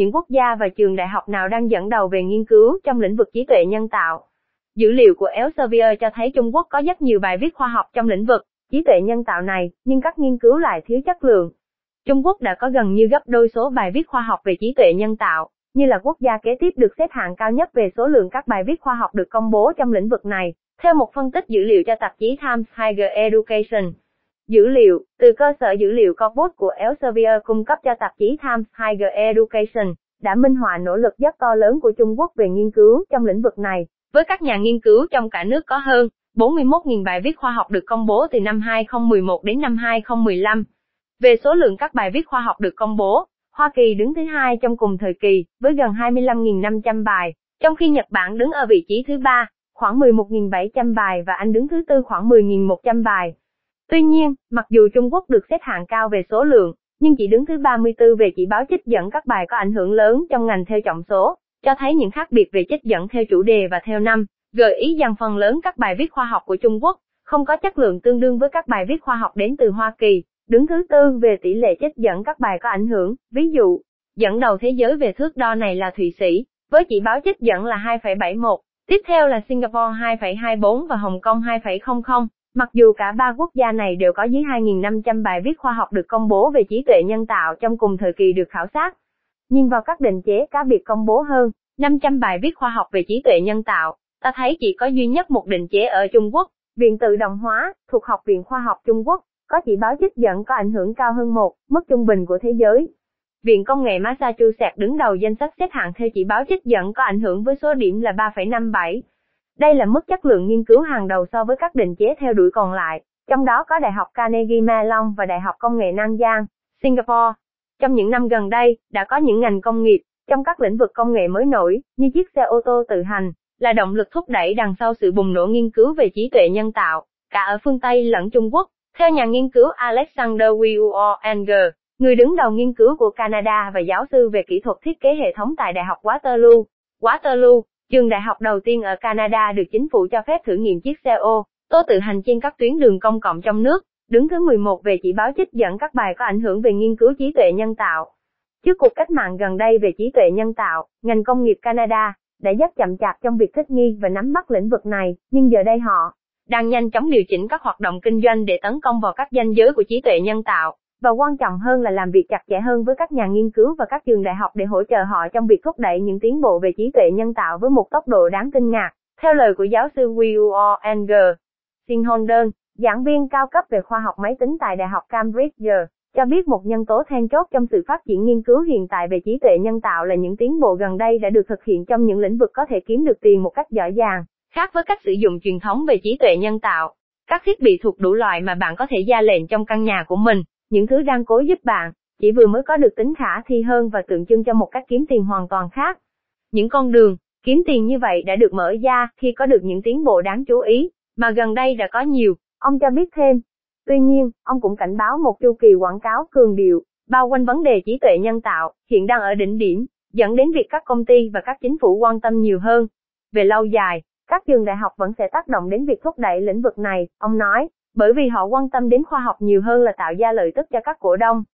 những quốc gia và trường đại học nào đang dẫn đầu về nghiên cứu trong lĩnh vực trí tuệ nhân tạo. Dữ liệu của Elsevier cho thấy Trung Quốc có rất nhiều bài viết khoa học trong lĩnh vực trí tuệ nhân tạo này, nhưng các nghiên cứu lại thiếu chất lượng. Trung Quốc đã có gần như gấp đôi số bài viết khoa học về trí tuệ nhân tạo, như là quốc gia kế tiếp được xếp hạng cao nhất về số lượng các bài viết khoa học được công bố trong lĩnh vực này, theo một phân tích dữ liệu cho tạp chí Times Higher Education. Dữ liệu từ cơ sở dữ liệu corpus của Elsevier cung cấp cho tạp chí Times Higher Education đã minh họa nỗ lực rất to lớn của Trung Quốc về nghiên cứu trong lĩnh vực này, với các nhà nghiên cứu trong cả nước có hơn 41.000 bài viết khoa học được công bố từ năm 2011 đến năm 2015. Về số lượng các bài viết khoa học được công bố, Hoa Kỳ đứng thứ hai trong cùng thời kỳ, với gần 25.500 bài, trong khi Nhật Bản đứng ở vị trí thứ ba, khoảng 11.700 bài và Anh đứng thứ tư khoảng 10.100 bài. Tuy nhiên, mặc dù Trung Quốc được xếp hạng cao về số lượng, nhưng chỉ đứng thứ 34 về chỉ báo trích dẫn các bài có ảnh hưởng lớn trong ngành theo trọng số, cho thấy những khác biệt về trích dẫn theo chủ đề và theo năm, gợi ý rằng phần lớn các bài viết khoa học của Trung Quốc không có chất lượng tương đương với các bài viết khoa học đến từ Hoa Kỳ, đứng thứ tư về tỷ lệ trích dẫn các bài có ảnh hưởng, ví dụ, dẫn đầu thế giới về thước đo này là Thụy Sĩ, với chỉ báo trích dẫn là 2,71, tiếp theo là Singapore 2,24 và Hồng Kông 2,00. Mặc dù cả ba quốc gia này đều có dưới 2.500 bài viết khoa học được công bố về trí tuệ nhân tạo trong cùng thời kỳ được khảo sát. nhưng vào các định chế cá biệt công bố hơn, 500 bài viết khoa học về trí tuệ nhân tạo, ta thấy chỉ có duy nhất một định chế ở Trung Quốc, Viện tự động hóa, thuộc Học viện Khoa học Trung Quốc, có chỉ báo trích dẫn có ảnh hưởng cao hơn một, mức trung bình của thế giới. Viện Công nghệ Massachusetts đứng đầu danh sách xếp hạng theo chỉ báo trích dẫn có ảnh hưởng với số điểm là 3,57. Đây là mức chất lượng nghiên cứu hàng đầu so với các định chế theo đuổi còn lại, trong đó có Đại học Carnegie Mellon và Đại học Công nghệ Nam Giang, Singapore. Trong những năm gần đây, đã có những ngành công nghiệp, trong các lĩnh vực công nghệ mới nổi, như chiếc xe ô tô tự hành, là động lực thúc đẩy đằng sau sự bùng nổ nghiên cứu về trí tuệ nhân tạo, cả ở phương Tây lẫn Trung Quốc. Theo nhà nghiên cứu Alexander Wiener, người đứng đầu nghiên cứu của Canada và giáo sư về kỹ thuật thiết kế hệ thống tại Đại học Waterloo. Waterloo, trường đại học đầu tiên ở Canada được chính phủ cho phép thử nghiệm chiếc xe ô tô tự hành trên các tuyến đường công cộng trong nước, đứng thứ 11 về chỉ báo trích dẫn các bài có ảnh hưởng về nghiên cứu trí tuệ nhân tạo. Trước cuộc cách mạng gần đây về trí tuệ nhân tạo, ngành công nghiệp Canada đã rất chậm chạp trong việc thích nghi và nắm bắt lĩnh vực này, nhưng giờ đây họ đang nhanh chóng điều chỉnh các hoạt động kinh doanh để tấn công vào các danh giới của trí tuệ nhân tạo, và quan trọng hơn là làm việc chặt chẽ hơn với các nhà nghiên cứu và các trường đại học để hỗ trợ họ trong việc thúc đẩy những tiến bộ về trí tuệ nhân tạo với một tốc độ đáng kinh ngạc. Theo lời của giáo sư Will Enger, Sin Holden, giảng viên cao cấp về khoa học máy tính tại Đại học Cambridge, cho biết một nhân tố then chốt trong sự phát triển nghiên cứu hiện tại về trí tuệ nhân tạo là những tiến bộ gần đây đã được thực hiện trong những lĩnh vực có thể kiếm được tiền một cách rõ ràng. Khác với cách sử dụng truyền thống về trí tuệ nhân tạo, các thiết bị thuộc đủ loại mà bạn có thể ra lệnh trong căn nhà của mình, những thứ đang cố giúp bạn, chỉ vừa mới có được tính khả thi hơn và tượng trưng cho một cách kiếm tiền hoàn toàn khác. Những con đường, kiếm tiền như vậy đã được mở ra khi có được những tiến bộ đáng chú ý, mà gần đây đã có nhiều. Ông cho biết thêm, Tuy nhiên, ông cũng cảnh báo một chu kỳ quảng cáo cường điệu, bao quanh vấn đề trí tuệ nhân tạo, hiện đang ở đỉnh điểm, dẫn đến việc các công ty và các chính phủ quan tâm nhiều hơn. Về lâu dài, các trường đại học vẫn sẽ tác động đến việc thúc đẩy lĩnh vực này, ông nói, bởi vì họ quan tâm đến khoa học nhiều hơn là tạo ra lợi tức cho các cổ đông.